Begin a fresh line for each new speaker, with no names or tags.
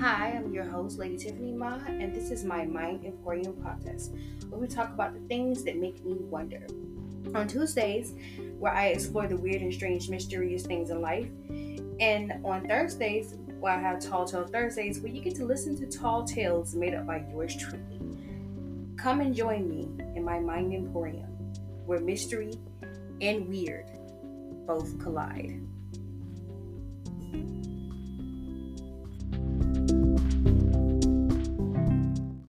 Hi, I'm your host, Lady Tiphanie Ma, and this is my Mind Emporium podcast, where we talk about the things that make me wonder. On Tuesdays, where I explore the weird and strange, mysterious things in life, and on Thursdays, where I have Tall Tale Thursdays, where you get to listen to tall tales made up by yours truly. Come and join me in my Mind Emporium, where mystery and weird both collide.